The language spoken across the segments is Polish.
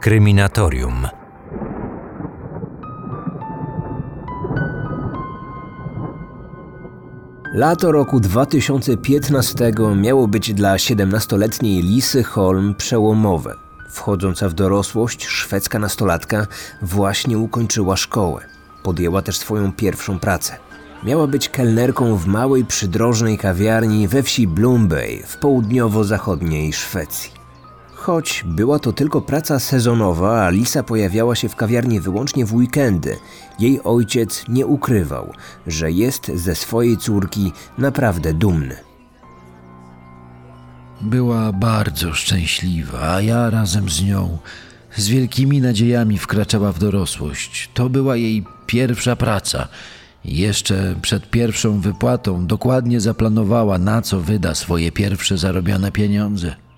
Kryminatorium. Lato roku 2015 miało być dla 17-letniej Lisy Holm przełomowe. Wchodząca w dorosłość, szwedzka nastolatka właśnie ukończyła szkołę. Podjęła też swoją pierwszą pracę. Miała być kelnerką w małej przydrożnej kawiarni we wsi Bloom w południowo-zachodniej Szwecji. Choć była to tylko praca sezonowa, a Lisa pojawiała się w kawiarni wyłącznie w weekendy, jej ojciec nie ukrywał, że jest ze swojej córki naprawdę dumny. Była bardzo szczęśliwa, a ja razem z nią z wielkimi nadziejami wkraczała w dorosłość. To była jej pierwsza praca. Jeszcze przed pierwszą wypłatą dokładnie zaplanowała, na co wyda swoje pierwsze zarobione pieniądze.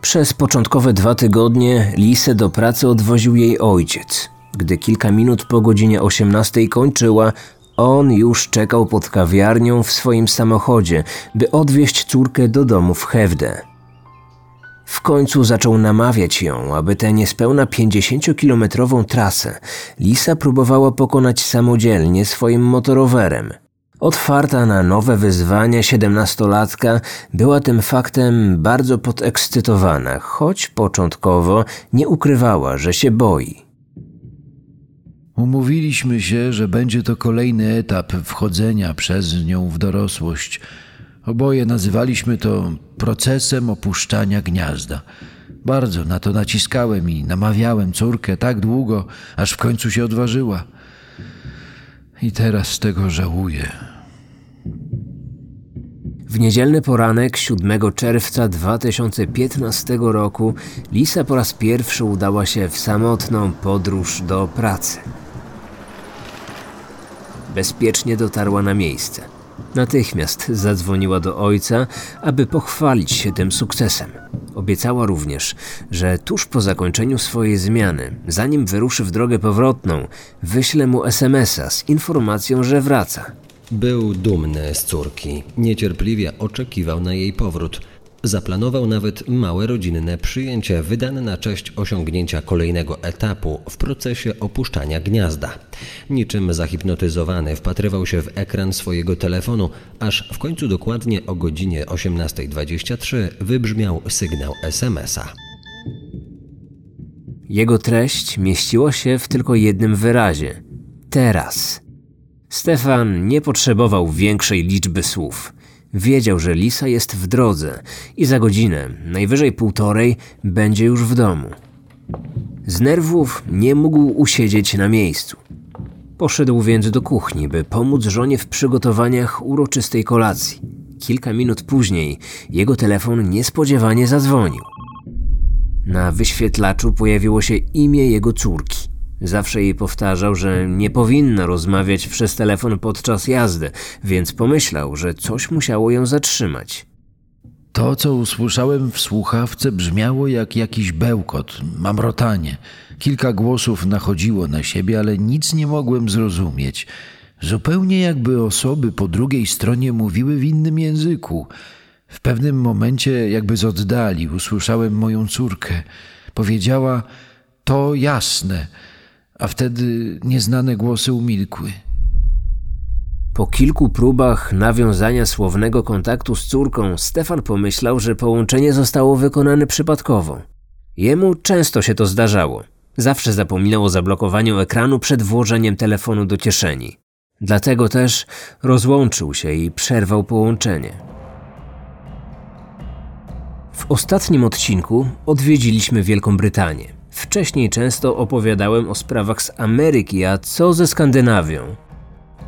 Przez początkowe dwa tygodnie Lisę do pracy odwoził jej ojciec. Gdy kilka minut po godzinie 18 kończyła, on już czekał pod kawiarnią w swoim samochodzie, by odwieźć córkę do domu w Hewde. W końcu zaczął namawiać ją, aby tę niespełna 50-kilometrową trasę Lisa próbowała pokonać samodzielnie swoim motorowerem. Otwarta na nowe wyzwania siedemnastolatka była tym faktem bardzo podekscytowana, choć początkowo nie ukrywała, że się boi. Umówiliśmy się, że będzie to kolejny etap wchodzenia przez nią w dorosłość. Oboje nazywaliśmy to procesem opuszczania gniazda. Bardzo na to naciskałem i namawiałem córkę tak długo, aż w końcu się odważyła. I teraz tego żałuję. W niedzielny poranek 7 czerwca 2015 roku Lisa po raz pierwszy udała się w samotną podróż do pracy. Bezpiecznie dotarła na miejsce. Natychmiast zadzwoniła do ojca, aby pochwalić się tym sukcesem. Obiecała również, że tuż po zakończeniu swojej zmiany, zanim wyruszy w drogę powrotną, wyśle mu SMS-a z informacją, że wraca. Był dumny z córki. Niecierpliwie oczekiwał na jej powrót. Zaplanował nawet małe rodzinne przyjęcie wydane na cześć osiągnięcia kolejnego etapu w procesie opuszczania gniazda. Niczym zahipnotyzowany wpatrywał się w ekran swojego telefonu, aż w końcu dokładnie o godzinie 18.23 wybrzmiał sygnał SMS-a. Jego treść mieściła się w tylko jednym wyrazie: teraz. Stefan nie potrzebował większej liczby słów. Wiedział, że Lisa jest w drodze i za godzinę, najwyżej półtorej, będzie już w domu. Z nerwów nie mógł usiedzieć na miejscu. Poszedł więc do kuchni, by pomóc żonie w przygotowaniach uroczystej kolacji. Kilka minut później jego telefon niespodziewanie zadzwonił. Na wyświetlaczu pojawiło się imię jego córki. Zawsze jej powtarzał, że nie powinna rozmawiać przez telefon podczas jazdy, więc pomyślał, że coś musiało ją zatrzymać. To, co usłyszałem w słuchawce, brzmiało jak jakiś bełkot, mamrotanie. Kilka głosów nachodziło na siebie, ale nic nie mogłem zrozumieć. Zupełnie jakby osoby po drugiej stronie mówiły w innym języku. W pewnym momencie, jakby z oddali, usłyszałem moją córkę. Powiedziała: To jasne a wtedy nieznane głosy umilkły. Po kilku próbach nawiązania słownego kontaktu z córką, Stefan pomyślał, że połączenie zostało wykonane przypadkowo. Jemu często się to zdarzało. Zawsze zapominał o zablokowaniu ekranu przed włożeniem telefonu do kieszeni. Dlatego też rozłączył się i przerwał połączenie. W ostatnim odcinku odwiedziliśmy Wielką Brytanię. Wcześniej często opowiadałem o sprawach z Ameryki, a co ze Skandynawią?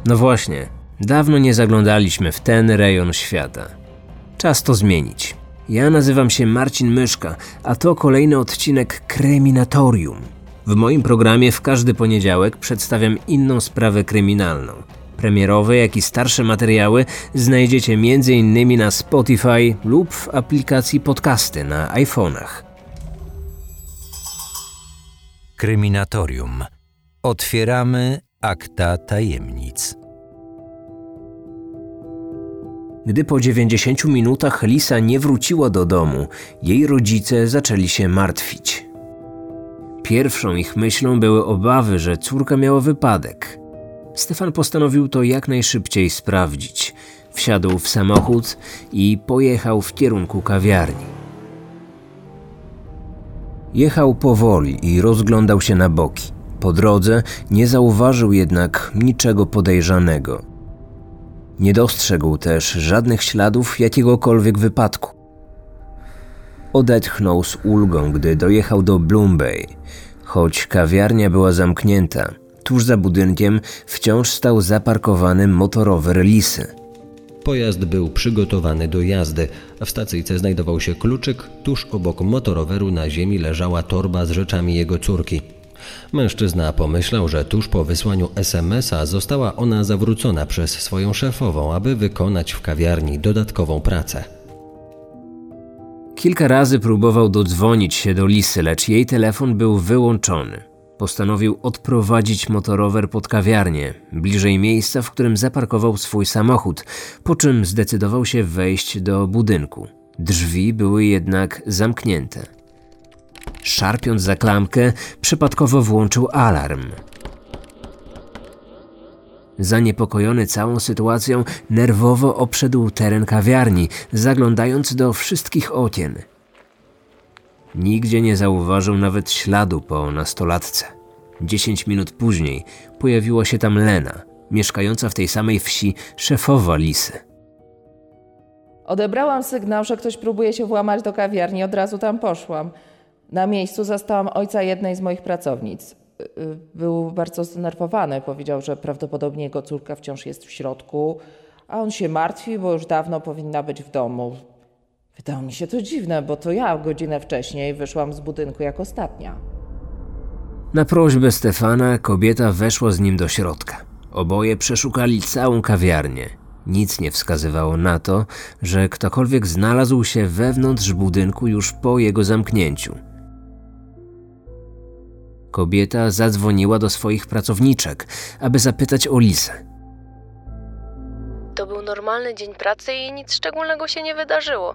No właśnie, dawno nie zaglądaliśmy w ten rejon świata. Czas to zmienić. Ja nazywam się Marcin Myszka, a to kolejny odcinek Kryminatorium. W moim programie w każdy poniedziałek przedstawiam inną sprawę kryminalną. Premierowe, jak i starsze materiały znajdziecie m.in. na Spotify lub w aplikacji podcasty na iPhone'ach. Kryminatorium. Otwieramy akta tajemnic. Gdy po 90 minutach Lisa nie wróciła do domu, jej rodzice zaczęli się martwić. Pierwszą ich myślą były obawy, że córka miała wypadek. Stefan postanowił to jak najszybciej sprawdzić. Wsiadł w samochód i pojechał w kierunku kawiarni. Jechał powoli i rozglądał się na boki. Po drodze nie zauważył jednak niczego podejrzanego. Nie dostrzegł też żadnych śladów jakiegokolwiek wypadku. Odetchnął z ulgą, gdy dojechał do Bloom Bay. Choć kawiarnia była zamknięta, tuż za budynkiem wciąż stał zaparkowany motorower Lisy. Pojazd był przygotowany do jazdy, w stacyjce znajdował się kluczyk, tuż obok motoroweru na ziemi leżała torba z rzeczami jego córki. Mężczyzna pomyślał, że tuż po wysłaniu SMS-a została ona zawrócona przez swoją szefową, aby wykonać w kawiarni dodatkową pracę. Kilka razy próbował dodzwonić się do Lisy, lecz jej telefon był wyłączony. Postanowił odprowadzić motorower pod kawiarnię, bliżej miejsca, w którym zaparkował swój samochód, po czym zdecydował się wejść do budynku. Drzwi były jednak zamknięte. Szarpiąc za klamkę, przypadkowo włączył alarm. Zaniepokojony całą sytuacją, nerwowo obszedł teren kawiarni, zaglądając do wszystkich okien. Nigdzie nie zauważył nawet śladu po nastolatce. Dziesięć minut później pojawiła się tam Lena, mieszkająca w tej samej wsi szefowa Lisy. Odebrałam sygnał, że ktoś próbuje się włamać do kawiarni, od razu tam poszłam. Na miejscu zastałam ojca jednej z moich pracownic. Y, y, Był bardzo zdenerwowany. Powiedział, że prawdopodobnie jego córka wciąż jest w środku, a on się martwi, bo już dawno powinna być w domu. Wydało mi się to dziwne, bo to ja godzinę wcześniej wyszłam z budynku jak ostatnia. Na prośbę Stefana kobieta weszła z nim do środka. Oboje przeszukali całą kawiarnię. Nic nie wskazywało na to, że ktokolwiek znalazł się wewnątrz budynku już po jego zamknięciu. Kobieta zadzwoniła do swoich pracowniczek, aby zapytać o Lisę. Normalny dzień pracy i nic szczególnego się nie wydarzyło.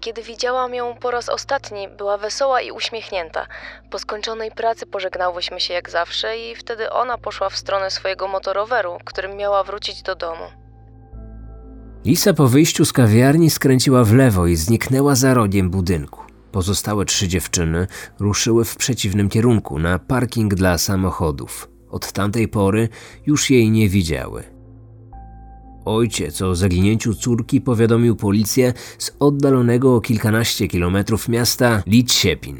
Kiedy widziałam ją po raz ostatni, była wesoła i uśmiechnięta. Po skończonej pracy pożegnałyśmy się jak zawsze i wtedy ona poszła w stronę swojego motoroweru, którym miała wrócić do domu. Lisa po wyjściu z kawiarni skręciła w lewo i zniknęła za rogiem budynku. Pozostałe trzy dziewczyny ruszyły w przeciwnym kierunku na parking dla samochodów. Od tamtej pory już jej nie widziały. Ojciec o zaginięciu córki powiadomił policję z oddalonego o kilkanaście kilometrów miasta Litsiepin.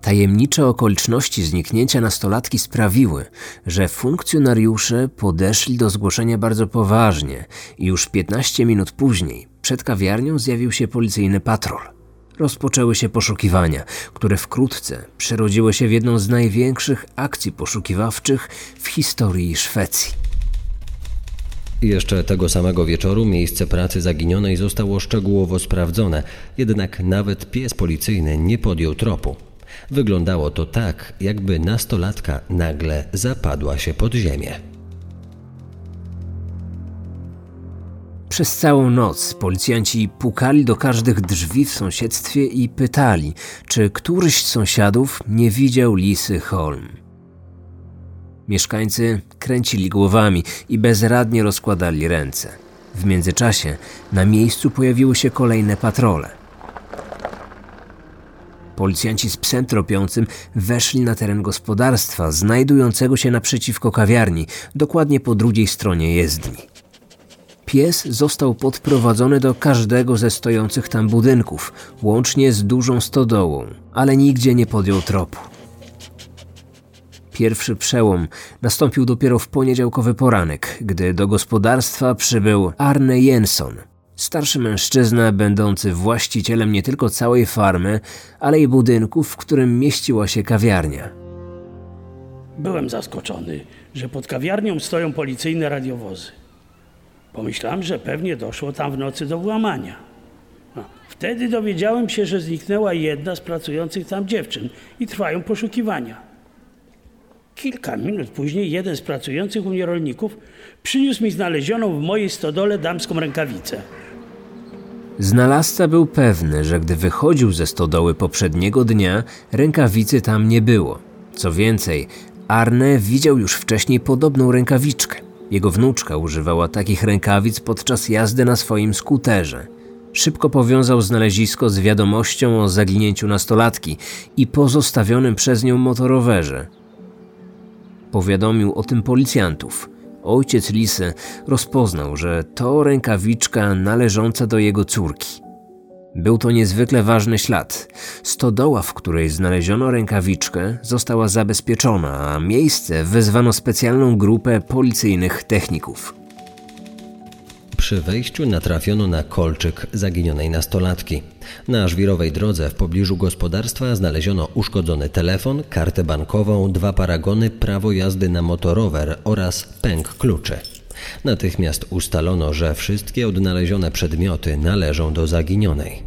Tajemnicze okoliczności zniknięcia nastolatki sprawiły, że funkcjonariusze podeszli do zgłoszenia bardzo poważnie i już 15 minut później przed kawiarnią zjawił się policyjny patrol. Rozpoczęły się poszukiwania, które wkrótce przerodziły się w jedną z największych akcji poszukiwawczych w historii Szwecji. Jeszcze tego samego wieczoru miejsce pracy zaginionej zostało szczegółowo sprawdzone, jednak nawet pies policyjny nie podjął tropu. Wyglądało to tak, jakby nastolatka nagle zapadła się pod ziemię. Przez całą noc policjanci pukali do każdych drzwi w sąsiedztwie i pytali, czy któryś z sąsiadów nie widział Lisy Holm. Mieszkańcy kręcili głowami i bezradnie rozkładali ręce. W międzyczasie na miejscu pojawiły się kolejne patrole. Policjanci z psem tropiącym weszli na teren gospodarstwa znajdującego się naprzeciwko kawiarni, dokładnie po drugiej stronie jezdni. Pies został podprowadzony do każdego ze stojących tam budynków, łącznie z dużą stodołą, ale nigdzie nie podjął tropu. Pierwszy przełom nastąpił dopiero w poniedziałkowy poranek, gdy do gospodarstwa przybył Arne Jensson, starszy mężczyzna będący właścicielem nie tylko całej farmy, ale i budynku, w którym mieściła się kawiarnia. Byłem zaskoczony, że pod kawiarnią stoją policyjne radiowozy. Pomyślałem, że pewnie doszło tam w nocy do włamania. No, wtedy dowiedziałem się, że zniknęła jedna z pracujących tam dziewczyn i trwają poszukiwania. Kilka minut później jeden z pracujących u mnie rolników przyniósł mi znalezioną w mojej stodole damską rękawicę. Znalazca był pewny, że gdy wychodził ze stodoły poprzedniego dnia, rękawicy tam nie było. Co więcej, Arne widział już wcześniej podobną rękawiczkę. Jego wnuczka używała takich rękawic podczas jazdy na swoim skuterze. Szybko powiązał znalezisko z wiadomością o zaginięciu nastolatki i pozostawionym przez nią motorowerze. Powiadomił o tym policjantów. Ojciec Lisy rozpoznał, że to rękawiczka należąca do jego córki. Był to niezwykle ważny ślad. Stodoła, w której znaleziono rękawiczkę, została zabezpieczona, a miejsce wezwano specjalną grupę policyjnych techników. Przy wejściu natrafiono na kolczyk zaginionej nastolatki. Na żwirowej drodze w pobliżu gospodarstwa znaleziono uszkodzony telefon, kartę bankową, dwa paragony, prawo jazdy na motorower oraz pęk kluczy. Natychmiast ustalono, że wszystkie odnalezione przedmioty należą do zaginionej.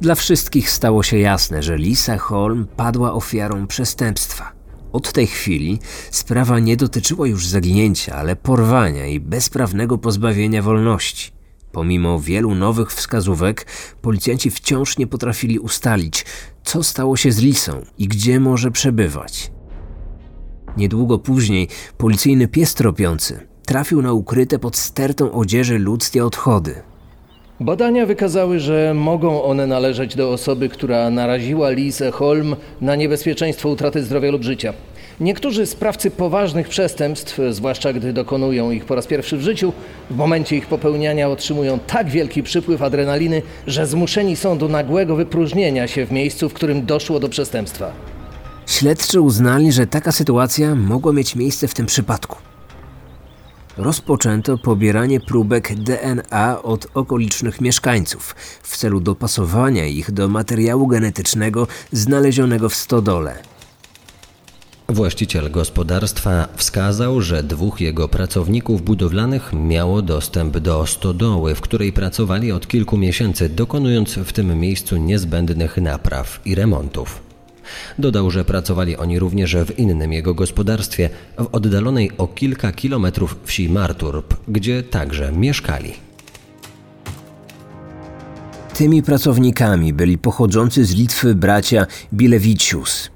Dla wszystkich stało się jasne, że Lisa Holm padła ofiarą przestępstwa. Od tej chwili sprawa nie dotyczyła już zaginięcia, ale porwania i bezprawnego pozbawienia wolności. Pomimo wielu nowych wskazówek, policjanci wciąż nie potrafili ustalić, co stało się z Lisą i gdzie może przebywać. Niedługo później policyjny pies tropiący trafił na ukryte pod stertą odzieży ludzkie odchody. Badania wykazały, że mogą one należeć do osoby, która naraziła Lisę Holm na niebezpieczeństwo utraty zdrowia lub życia. Niektórzy sprawcy poważnych przestępstw, zwłaszcza gdy dokonują ich po raz pierwszy w życiu, w momencie ich popełniania otrzymują tak wielki przypływ adrenaliny, że zmuszeni są do nagłego wypróżnienia się w miejscu, w którym doszło do przestępstwa. Śledczy uznali, że taka sytuacja mogła mieć miejsce w tym przypadku. Rozpoczęto pobieranie próbek DNA od okolicznych mieszkańców w celu dopasowania ich do materiału genetycznego znalezionego w stodole. Właściciel gospodarstwa wskazał, że dwóch jego pracowników budowlanych miało dostęp do stodoły, w której pracowali od kilku miesięcy, dokonując w tym miejscu niezbędnych napraw i remontów. Dodał, że pracowali oni również w innym jego gospodarstwie, w oddalonej o kilka kilometrów wsi Marturp, gdzie także mieszkali. Tymi pracownikami byli pochodzący z Litwy bracia Bilewicius.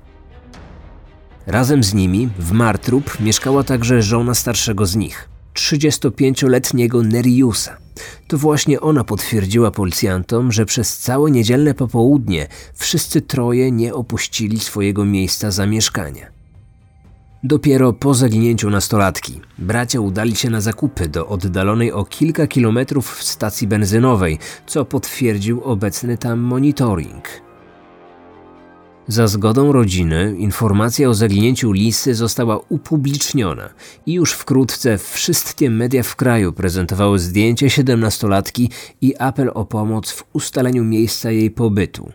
Razem z nimi w Martrup mieszkała także żona starszego z nich, 35-letniego Neriusa. To właśnie ona potwierdziła policjantom, że przez całe niedzielne popołudnie wszyscy troje nie opuścili swojego miejsca zamieszkania. Dopiero po zaginięciu nastolatki bracia udali się na zakupy do oddalonej o kilka kilometrów stacji benzynowej, co potwierdził obecny tam monitoring. Za zgodą rodziny informacja o zaginięciu Lisy została upubliczniona i już wkrótce wszystkie media w kraju prezentowały zdjęcie siedemnastolatki i apel o pomoc w ustaleniu miejsca jej pobytu.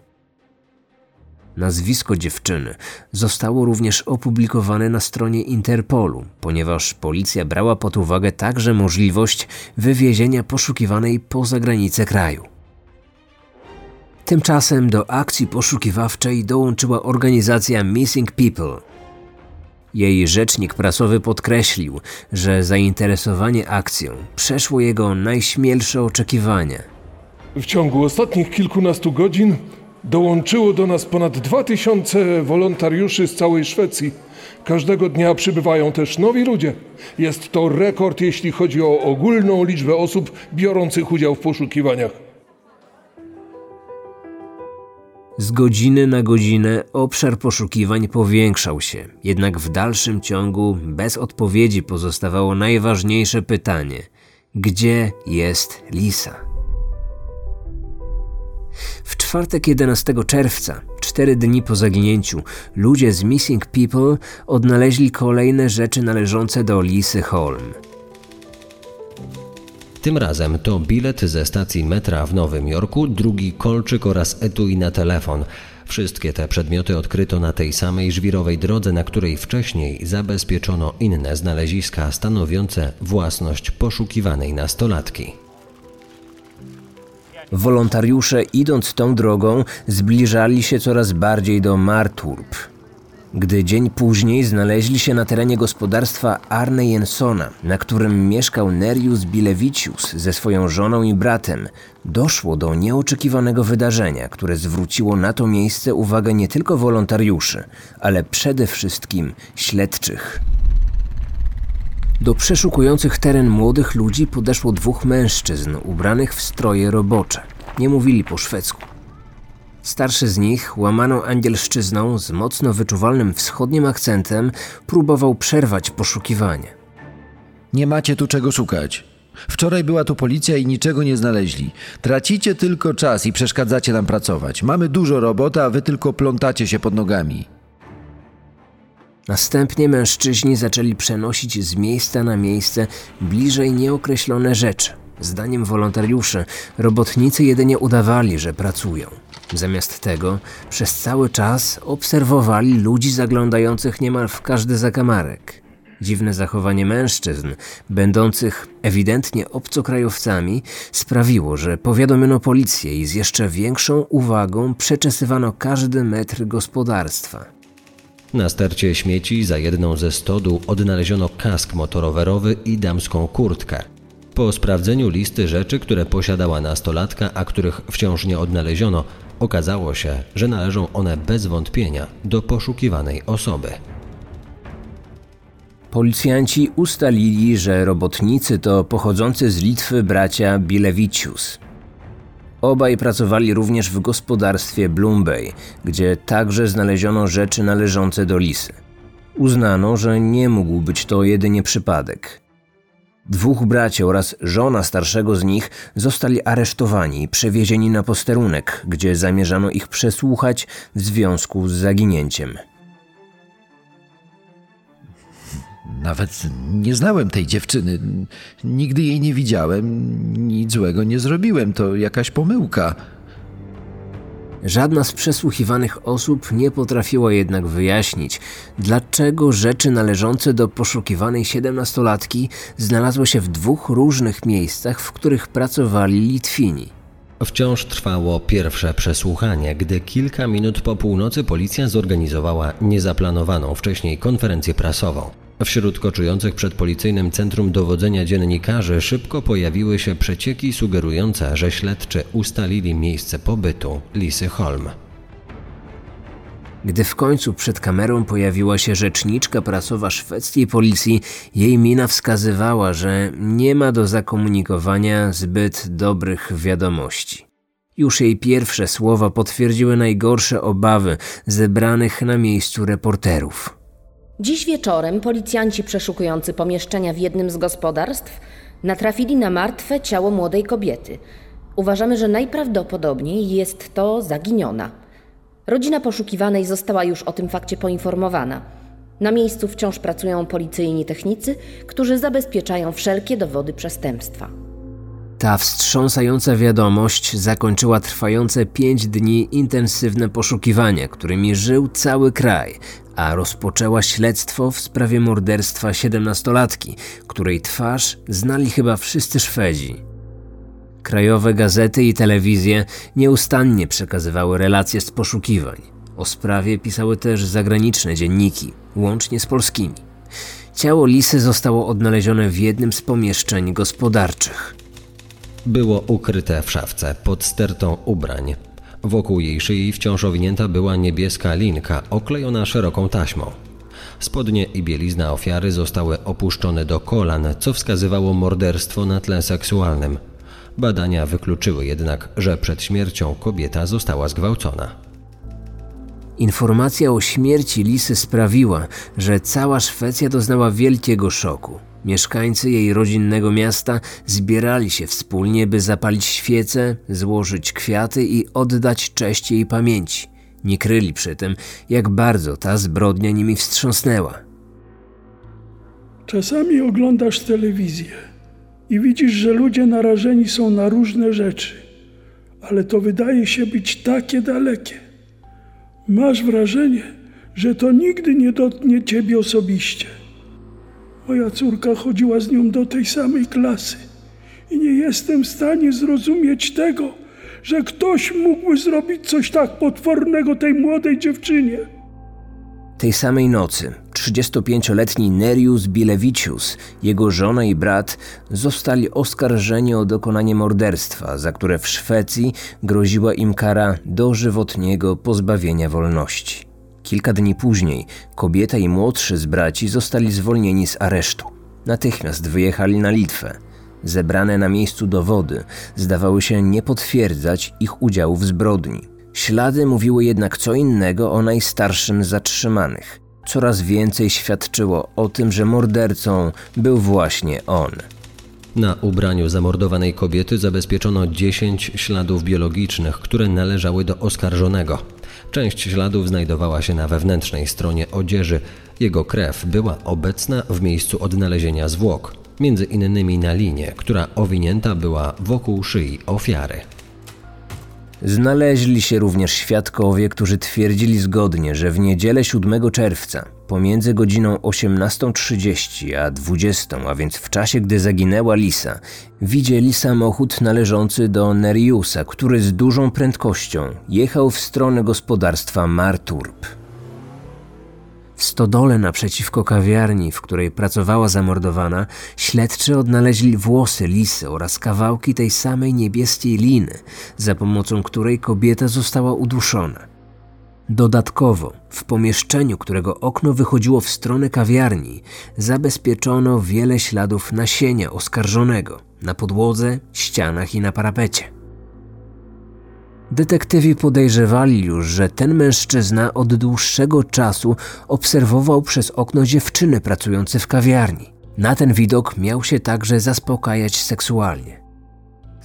Nazwisko dziewczyny zostało również opublikowane na stronie Interpolu, ponieważ policja brała pod uwagę także możliwość wywiezienia poszukiwanej poza granice kraju. Tymczasem do akcji poszukiwawczej dołączyła organizacja Missing People. Jej rzecznik prasowy podkreślił, że zainteresowanie akcją przeszło jego najśmielsze oczekiwania. W ciągu ostatnich kilkunastu godzin dołączyło do nas ponad 2000 wolontariuszy z całej Szwecji. Każdego dnia przybywają też nowi ludzie. Jest to rekord, jeśli chodzi o ogólną liczbę osób biorących udział w poszukiwaniach. Z godziny na godzinę obszar poszukiwań powiększał się, jednak w dalszym ciągu bez odpowiedzi pozostawało najważniejsze pytanie: gdzie jest Lisa? W czwartek 11 czerwca, cztery dni po zaginięciu, ludzie z Missing People odnaleźli kolejne rzeczy należące do Lisy Holm. Tym razem to bilet ze stacji metra w Nowym Jorku, drugi kolczyk oraz etui na telefon. Wszystkie te przedmioty odkryto na tej samej żwirowej drodze, na której wcześniej zabezpieczono inne znaleziska stanowiące własność poszukiwanej nastolatki. Wolontariusze idąc tą drogą zbliżali się coraz bardziej do Marturp. Gdy dzień później znaleźli się na terenie gospodarstwa Arne Jensona, na którym mieszkał Nerius Bilevicius ze swoją żoną i bratem, doszło do nieoczekiwanego wydarzenia, które zwróciło na to miejsce uwagę nie tylko wolontariuszy, ale przede wszystkim śledczych. Do przeszukujących teren młodych ludzi podeszło dwóch mężczyzn ubranych w stroje robocze. Nie mówili po szwedzku. Starszy z nich, łamaną angielszczyzną z mocno wyczuwalnym wschodnim akcentem, próbował przerwać poszukiwanie. Nie macie tu czego szukać. Wczoraj była tu policja i niczego nie znaleźli. Tracicie tylko czas i przeszkadzacie nam pracować. Mamy dużo roboty, a wy tylko plątacie się pod nogami. Następnie mężczyźni zaczęli przenosić z miejsca na miejsce bliżej nieokreślone rzeczy. Zdaniem wolontariuszy, robotnicy jedynie udawali, że pracują. Zamiast tego, przez cały czas obserwowali ludzi zaglądających niemal w każdy zakamarek. Dziwne zachowanie mężczyzn, będących ewidentnie obcokrajowcami, sprawiło, że powiadomiono policję i z jeszcze większą uwagą przeczesywano każdy metr gospodarstwa. Na stercie śmieci za jedną ze stodół odnaleziono kask motorowerowy i damską kurtkę. Po sprawdzeniu listy rzeczy, które posiadała nastolatka, a których wciąż nie odnaleziono, okazało się, że należą one bez wątpienia do poszukiwanej osoby. Policjanci ustalili, że robotnicy to pochodzący z Litwy bracia Bilevicius. Obaj pracowali również w gospodarstwie Blumbay, gdzie także znaleziono rzeczy należące do lisy. Uznano, że nie mógł być to jedynie przypadek. Dwóch braci oraz żona starszego z nich zostali aresztowani i przewiezieni na posterunek, gdzie zamierzano ich przesłuchać w związku z zaginięciem. Nawet nie znałem tej dziewczyny. Nigdy jej nie widziałem. Nic złego nie zrobiłem. To jakaś pomyłka. Żadna z przesłuchiwanych osób nie potrafiła jednak wyjaśnić, dlaczego rzeczy należące do poszukiwanej siedemnastolatki znalazły się w dwóch różnych miejscach, w których pracowali Litwini. Wciąż trwało pierwsze przesłuchanie, gdy kilka minut po północy policja zorganizowała niezaplanowaną wcześniej konferencję prasową. Wśród koczujących przed policyjnym centrum dowodzenia dziennikarzy szybko pojawiły się przecieki sugerujące, że śledczy ustalili miejsce pobytu Lisy Holm. Gdy w końcu przed kamerą pojawiła się rzeczniczka prasowa szwedzkiej policji, jej mina wskazywała, że nie ma do zakomunikowania zbyt dobrych wiadomości. Już jej pierwsze słowa potwierdziły najgorsze obawy zebranych na miejscu reporterów. Dziś wieczorem policjanci przeszukujący pomieszczenia w jednym z gospodarstw natrafili na martwe ciało młodej kobiety. Uważamy, że najprawdopodobniej jest to zaginiona. Rodzina poszukiwanej została już o tym fakcie poinformowana. Na miejscu wciąż pracują policyjni technicy, którzy zabezpieczają wszelkie dowody przestępstwa. Ta wstrząsająca wiadomość zakończyła trwające pięć dni intensywne poszukiwania, którymi żył cały kraj, a rozpoczęła śledztwo w sprawie morderstwa siedemnastolatki, której twarz znali chyba wszyscy Szwedzi. Krajowe gazety i telewizje nieustannie przekazywały relacje z poszukiwań. O sprawie pisały też zagraniczne dzienniki, łącznie z polskimi. Ciało Lisy zostało odnalezione w jednym z pomieszczeń gospodarczych. Było ukryte w szafce pod stertą ubrań. Wokół jej szyi wciąż owinięta była niebieska linka oklejona szeroką taśmą. Spodnie i bielizna ofiary zostały opuszczone do kolan, co wskazywało morderstwo na tle seksualnym. Badania wykluczyły jednak, że przed śmiercią kobieta została zgwałcona. Informacja o śmierci Lisy sprawiła, że cała Szwecja doznała wielkiego szoku. Mieszkańcy jej rodzinnego miasta zbierali się wspólnie, by zapalić świece, złożyć kwiaty i oddać cześć jej pamięci. Nie kryli przy tym, jak bardzo ta zbrodnia nimi wstrząsnęła. Czasami oglądasz telewizję i widzisz, że ludzie narażeni są na różne rzeczy, ale to wydaje się być takie dalekie. Masz wrażenie, że to nigdy nie dotknie ciebie osobiście. Moja córka chodziła z nią do tej samej klasy i nie jestem w stanie zrozumieć tego, że ktoś mógłby zrobić coś tak potwornego tej młodej dziewczynie. Tej samej nocy 35-letni Nerius Bilevicius, jego żona i brat zostali oskarżeni o dokonanie morderstwa, za które w Szwecji groziła im kara dożywotniego pozbawienia wolności. Kilka dni później kobieta i młodszy z braci zostali zwolnieni z aresztu. Natychmiast wyjechali na Litwę. Zebrane na miejscu dowody zdawały się nie potwierdzać ich udziału w zbrodni. Ślady mówiły jednak co innego o najstarszym z zatrzymanych. Coraz więcej świadczyło o tym, że mordercą był właśnie on. Na ubraniu zamordowanej kobiety zabezpieczono 10 śladów biologicznych, które należały do oskarżonego. Część śladów znajdowała się na wewnętrznej stronie odzieży. Jego krew była obecna w miejscu odnalezienia zwłok, między innymi na linie, która owinięta była wokół szyi ofiary. Znaleźli się również świadkowie, którzy twierdzili zgodnie, że w niedzielę 7 czerwca pomiędzy godziną 18.30 a 20, a więc w czasie, gdy zaginęła Lisa, widzieli samochód należący do Neriusa, który z dużą prędkością jechał w stronę gospodarstwa Marturp. W stodole naprzeciwko kawiarni, w której pracowała zamordowana, śledczy odnaleźli włosy lisy oraz kawałki tej samej niebieskiej liny, za pomocą której kobieta została uduszona. Dodatkowo, w pomieszczeniu, którego okno wychodziło w stronę kawiarni, zabezpieczono wiele śladów nasienia oskarżonego na podłodze, ścianach i na parapecie. Detektywi podejrzewali już, że ten mężczyzna od dłuższego czasu obserwował przez okno dziewczyny pracujące w kawiarni. Na ten widok miał się także zaspokajać seksualnie.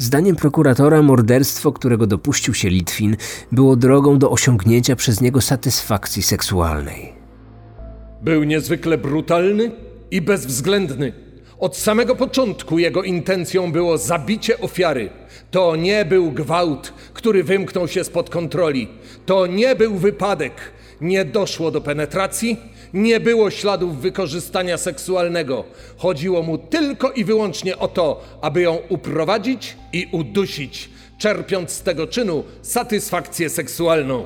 Zdaniem prokuratora morderstwo, którego dopuścił się Litwin, było drogą do osiągnięcia przez niego satysfakcji seksualnej. Był niezwykle brutalny i bezwzględny. Od samego początku jego intencją było zabicie ofiary. To nie był gwałt, który wymknął się spod kontroli. To nie był wypadek. Nie doszło do penetracji, nie było śladów wykorzystania seksualnego. Chodziło mu tylko i wyłącznie o to, aby ją uprowadzić i udusić, czerpiąc z tego czynu satysfakcję seksualną.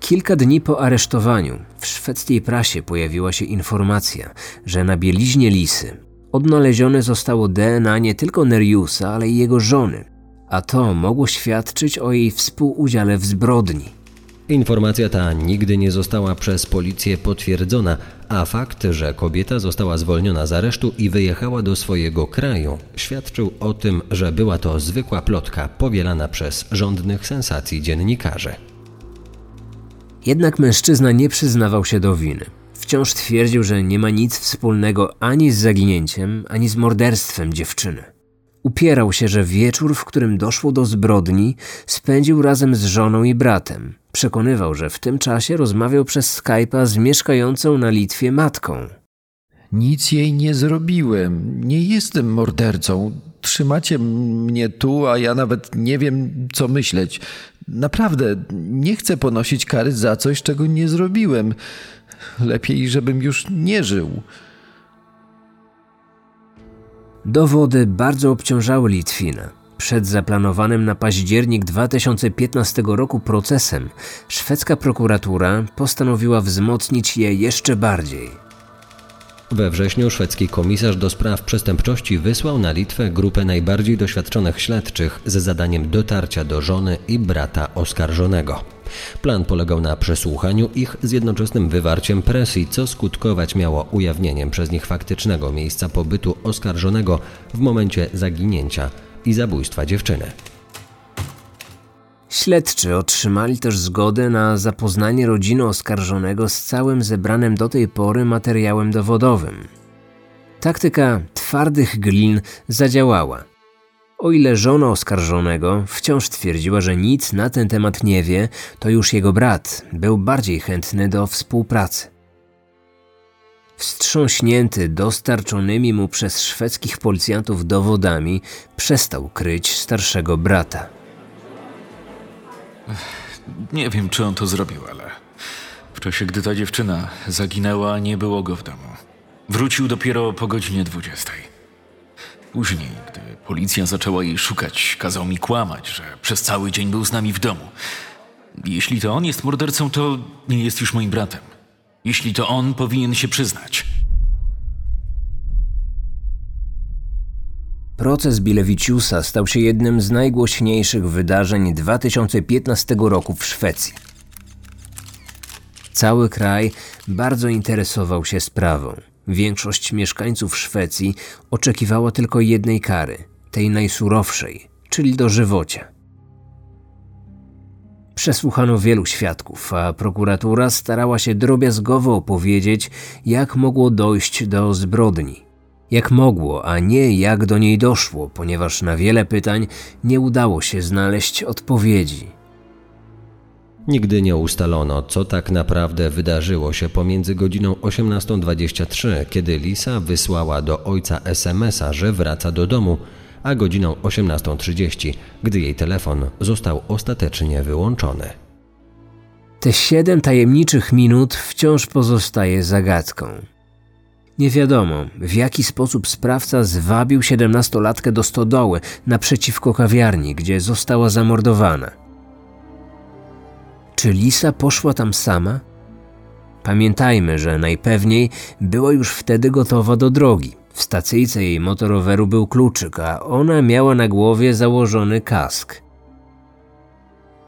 Kilka dni po aresztowaniu w szwedzkiej prasie pojawiła się informacja, że na bieliźnie Lisy odnalezione zostało DNA nie tylko Neriusa, ale i jego żony, a to mogło świadczyć o jej współudziale w zbrodni. Informacja ta nigdy nie została przez policję potwierdzona, a fakt, że kobieta została zwolniona z aresztu i wyjechała do swojego kraju, świadczył o tym, że była to zwykła plotka powielana przez rządnych sensacji dziennikarzy. Jednak mężczyzna nie przyznawał się do winy. Wciąż twierdził, że nie ma nic wspólnego ani z zaginięciem, ani z morderstwem dziewczyny. Upierał się, że wieczór, w którym doszło do zbrodni, spędził razem z żoną i bratem. Przekonywał, że w tym czasie rozmawiał przez Skype'a z mieszkającą na Litwie matką. Nic jej nie zrobiłem. Nie jestem mordercą. Trzymacie mnie tu, a ja nawet nie wiem, co myśleć. Naprawdę, nie chcę ponosić kary za coś, czego nie zrobiłem. Lepiej, żebym już nie żył. Dowody bardzo obciążały Litwina. Przed zaplanowanym na październik 2015 roku procesem szwedzka prokuratura postanowiła wzmocnić je jeszcze bardziej. We wrześniu szwedzki komisarz do spraw przestępczości wysłał na Litwę grupę najbardziej doświadczonych śledczych z zadaniem dotarcia do żony i brata oskarżonego. Plan polegał na przesłuchaniu ich z jednoczesnym wywarciem presji, co skutkować miało ujawnieniem przez nich faktycznego miejsca pobytu oskarżonego w momencie zaginięcia i zabójstwa dziewczyny. Śledczy otrzymali też zgodę na zapoznanie rodziny oskarżonego z całym zebranym do tej pory materiałem dowodowym. Taktyka twardych glin zadziałała. O ile żona oskarżonego wciąż twierdziła, że nic na ten temat nie wie, to już jego brat był bardziej chętny do współpracy. Wstrząśnięty dostarczonymi mu przez szwedzkich policjantów dowodami, przestał kryć starszego brata. Nie wiem, czy on to zrobił, ale w czasie, gdy ta dziewczyna zaginęła, nie było go w domu. Wrócił dopiero po godzinie 20. Później, gdy policja zaczęła jej szukać, kazał mi kłamać, że przez cały dzień był z nami w domu. Jeśli to on jest mordercą, to nie jest już moim bratem. Jeśli to on, powinien się przyznać. Proces Bilewiciusa stał się jednym z najgłośniejszych wydarzeń 2015 roku w Szwecji. Cały kraj bardzo interesował się sprawą. Większość mieszkańców Szwecji oczekiwała tylko jednej kary, tej najsurowszej, czyli dożywocia. Przesłuchano wielu świadków, a prokuratura starała się drobiazgowo opowiedzieć, jak mogło dojść do zbrodni. Jak mogło, a nie jak do niej doszło, ponieważ na wiele pytań nie udało się znaleźć odpowiedzi. Nigdy nie ustalono, co tak naprawdę wydarzyło się pomiędzy godziną 18.23, kiedy Lisa wysłała do ojca SMS-a, że wraca do domu, a godziną 18.30, gdy jej telefon został ostatecznie wyłączony. Te siedem tajemniczych minut wciąż pozostaje zagadką. Nie wiadomo, w jaki sposób sprawca zwabił siedemnastolatkę do stodoły naprzeciwko kawiarni, gdzie została zamordowana. Czy Lisa poszła tam sama? Pamiętajmy, że najpewniej była już wtedy gotowa do drogi. W stacyjce jej motoroweru był kluczyk, a ona miała na głowie założony kask.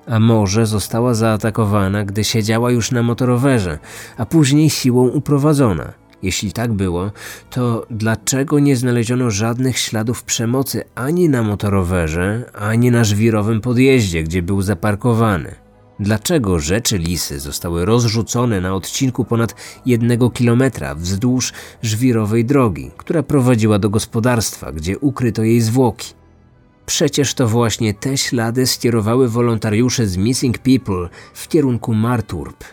A może została zaatakowana, gdy siedziała już na motorowerze, a później siłą uprowadzona. Jeśli tak było, to dlaczego nie znaleziono żadnych śladów przemocy ani na motorowerze, ani na żwirowym podjeździe, gdzie był zaparkowany? Dlaczego rzeczy lisy zostały rozrzucone na odcinku ponad jednego kilometra wzdłuż żwirowej drogi, która prowadziła do gospodarstwa, gdzie ukryto jej zwłoki? Przecież to właśnie te ślady skierowały wolontariusze z Missing People w kierunku Marturp.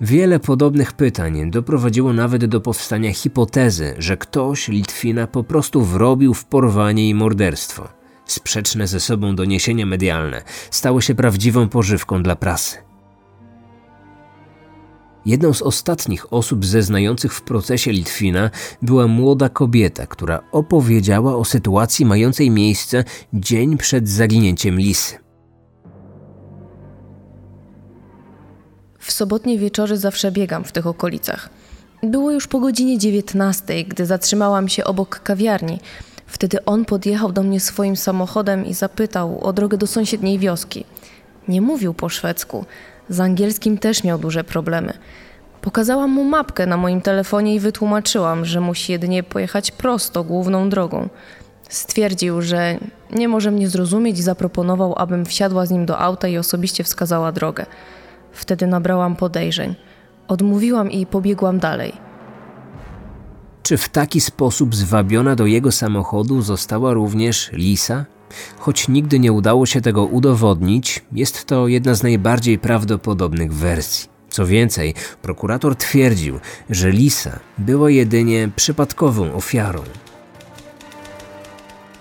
Wiele podobnych pytań doprowadziło nawet do powstania hipotezy, że ktoś Litwina po prostu wrobił w porwanie i morderstwo. Sprzeczne ze sobą doniesienia medialne stały się prawdziwą pożywką dla prasy. Jedną z ostatnich osób zeznających w procesie Litwina była młoda kobieta, która opowiedziała o sytuacji mającej miejsce dzień przed zaginięciem Lisy. W sobotnie wieczory zawsze biegam w tych okolicach. Było już po godzinie 19, gdy zatrzymałam się obok kawiarni. Wtedy on podjechał do mnie swoim samochodem i zapytał o drogę do sąsiedniej wioski. Nie mówił po szwedzku. Z angielskim też miał duże problemy. Pokazałam mu mapkę na moim telefonie i wytłumaczyłam, że musi jedynie pojechać prosto główną drogą. Stwierdził, że nie może mnie zrozumieć i zaproponował, abym wsiadła z nim do auta i osobiście wskazała drogę. Wtedy nabrałam podejrzeń. Odmówiłam i pobiegłam dalej. Czy w taki sposób zwabiona do jego samochodu została również Lisa? Choć nigdy nie udało się tego udowodnić, jest to jedna z najbardziej prawdopodobnych wersji. Co więcej, prokurator twierdził, że Lisa była jedynie przypadkową ofiarą.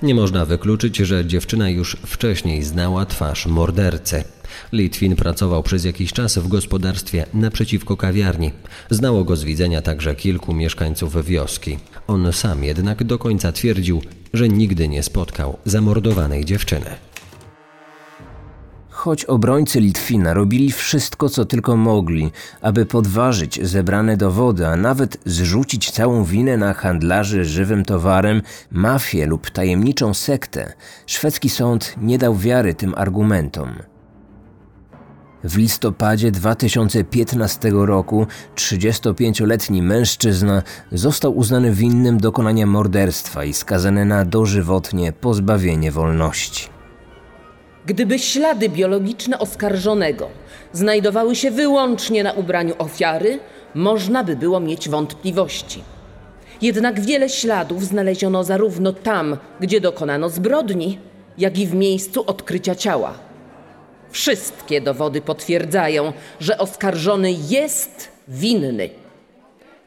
Nie można wykluczyć, że dziewczyna już wcześniej znała twarz mordercy. Litwin pracował przez jakiś czas w gospodarstwie naprzeciwko kawiarni. Znało go z widzenia także kilku mieszkańców wioski. On sam jednak do końca twierdził, że nigdy nie spotkał zamordowanej dziewczyny. Choć obrońcy Litwina robili wszystko, co tylko mogli, aby podważyć zebrane dowody, a nawet zrzucić całą winę na handlarzy żywym towarem, mafię lub tajemniczą sektę, szwedzki sąd nie dał wiary tym argumentom. W listopadzie 2015 roku 35-letni mężczyzna został uznany winnym dokonania morderstwa i skazany na dożywotnie pozbawienie wolności. Gdyby ślady biologiczne oskarżonego znajdowały się wyłącznie na ubraniu ofiary, można by było mieć wątpliwości. Jednak wiele śladów znaleziono zarówno tam, gdzie dokonano zbrodni, jak i w miejscu odkrycia ciała. Wszystkie dowody potwierdzają, że oskarżony jest winny.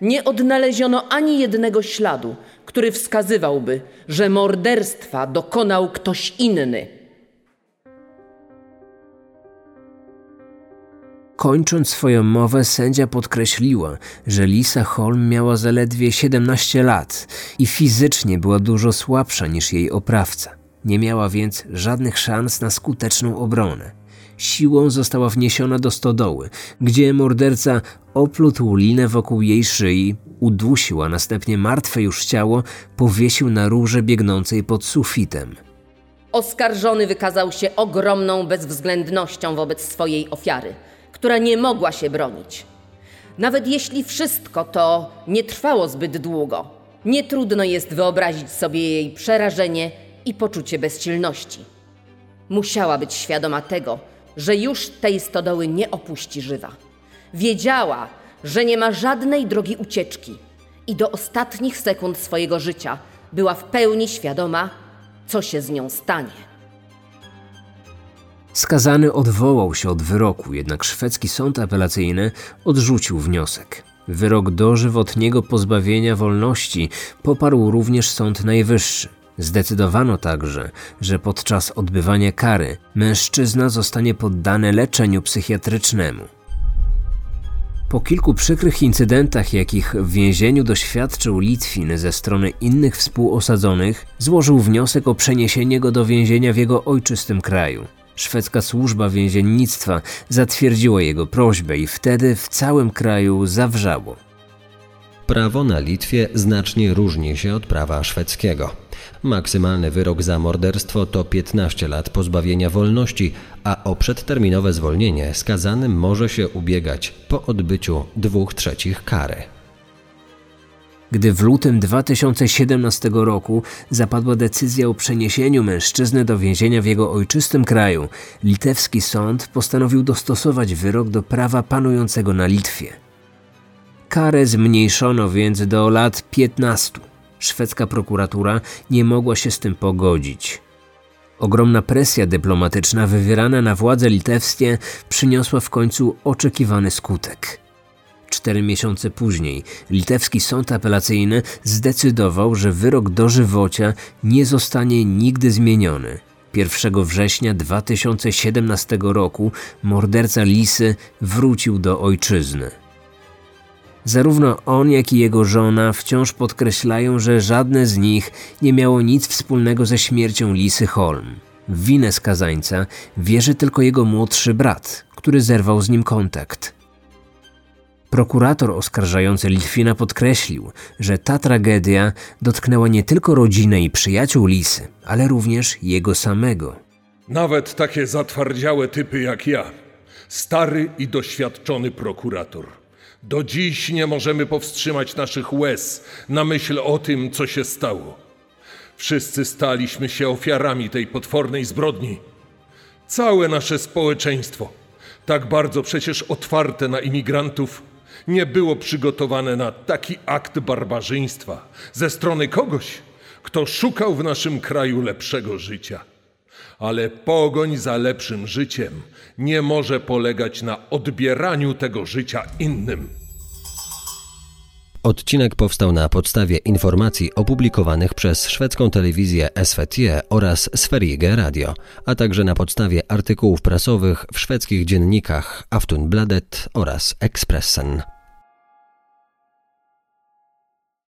Nie odnaleziono ani jednego śladu, który wskazywałby, że morderstwa dokonał ktoś inny. Kończąc swoją mowę, sędzia podkreśliła, że Lisa Holm miała zaledwie 17 lat i fizycznie była dużo słabsza niż jej oprawca. Nie miała więc żadnych szans na skuteczną obronę. siłą została wniesiona do stodoły, gdzie morderca oplótł linę wokół jej szyi, udusił, a następnie martwe już ciało powiesił na rurze biegnącej pod sufitem. Oskarżony wykazał się ogromną bezwzględnością wobec swojej ofiary, która nie mogła się bronić. Nawet jeśli wszystko to nie trwało zbyt długo, nie trudno jest wyobrazić sobie jej przerażenie i poczucie bezsilności. Musiała być świadoma tego, że już tej stodoły nie opuści żywa. Wiedziała, że nie ma żadnej drogi ucieczki i do ostatnich sekund swojego życia była w pełni świadoma, co się z nią stanie. Skazany odwołał się od wyroku, jednak szwedzki sąd apelacyjny odrzucił wniosek. Wyrok dożywotniego pozbawienia wolności poparł również Sąd Najwyższy. Zdecydowano także, że podczas odbywania kary mężczyzna zostanie poddany leczeniu psychiatrycznemu. Po kilku przykrych incydentach, jakich w więzieniu doświadczył Litwin ze strony innych współosadzonych, złożył wniosek o przeniesienie go do więzienia w jego ojczystym kraju. Szwedzka służba więziennictwa zatwierdziła jego prośbę i wtedy w całym kraju zawrzało. Prawo na Litwie znacznie różni się od prawa szwedzkiego. Maksymalny wyrok za morderstwo to 15 lat pozbawienia wolności, a o przedterminowe zwolnienie skazanym może się ubiegać po odbyciu dwóch trzecich kary. Gdy w lutym 2017 roku zapadła decyzja o przeniesieniu mężczyzny do więzienia w jego ojczystym kraju, litewski sąd postanowił dostosować wyrok do prawa panującego na Litwie. Karę zmniejszono więc do lat 15. Szwedzka prokuratura nie mogła się z tym pogodzić. Ogromna presja dyplomatyczna wywierana na władze litewskie przyniosła w końcu oczekiwany skutek. Cztery miesiące później litewski sąd apelacyjny zdecydował, że wyrok dożywocia nie zostanie nigdy zmieniony. 1 września 2017 roku morderca Lisy wrócił do ojczyzny. Zarówno on, jak i jego żona wciąż podkreślają, że żadne z nich nie miało nic wspólnego ze śmiercią Lisy Holm. W winę skazańca wierzy tylko jego młodszy brat, który zerwał z nim kontakt. Prokurator oskarżający Litwina podkreślił, że ta tragedia dotknęła nie tylko rodzinę i przyjaciół Lisy, ale również jego samego. Nawet takie zatwardziałe typy jak ja, stary i doświadczony prokurator, do dziś nie możemy powstrzymać naszych łez na myśl o tym, co się stało. Wszyscy staliśmy się ofiarami tej potwornej zbrodni. Całe nasze społeczeństwo, tak bardzo przecież otwarte na imigrantów, nie było przygotowane na taki akt barbarzyństwa ze strony kogoś, kto szukał w naszym kraju lepszego życia. Ale pogoń za lepszym życiem nie może polegać na odbieraniu tego życia innym. Odcinek powstał na podstawie informacji opublikowanych przez szwedzką telewizję SVT oraz Sverige Radio, a także na podstawie artykułów prasowych w szwedzkich dziennikach Aftonbladet oraz Expressen.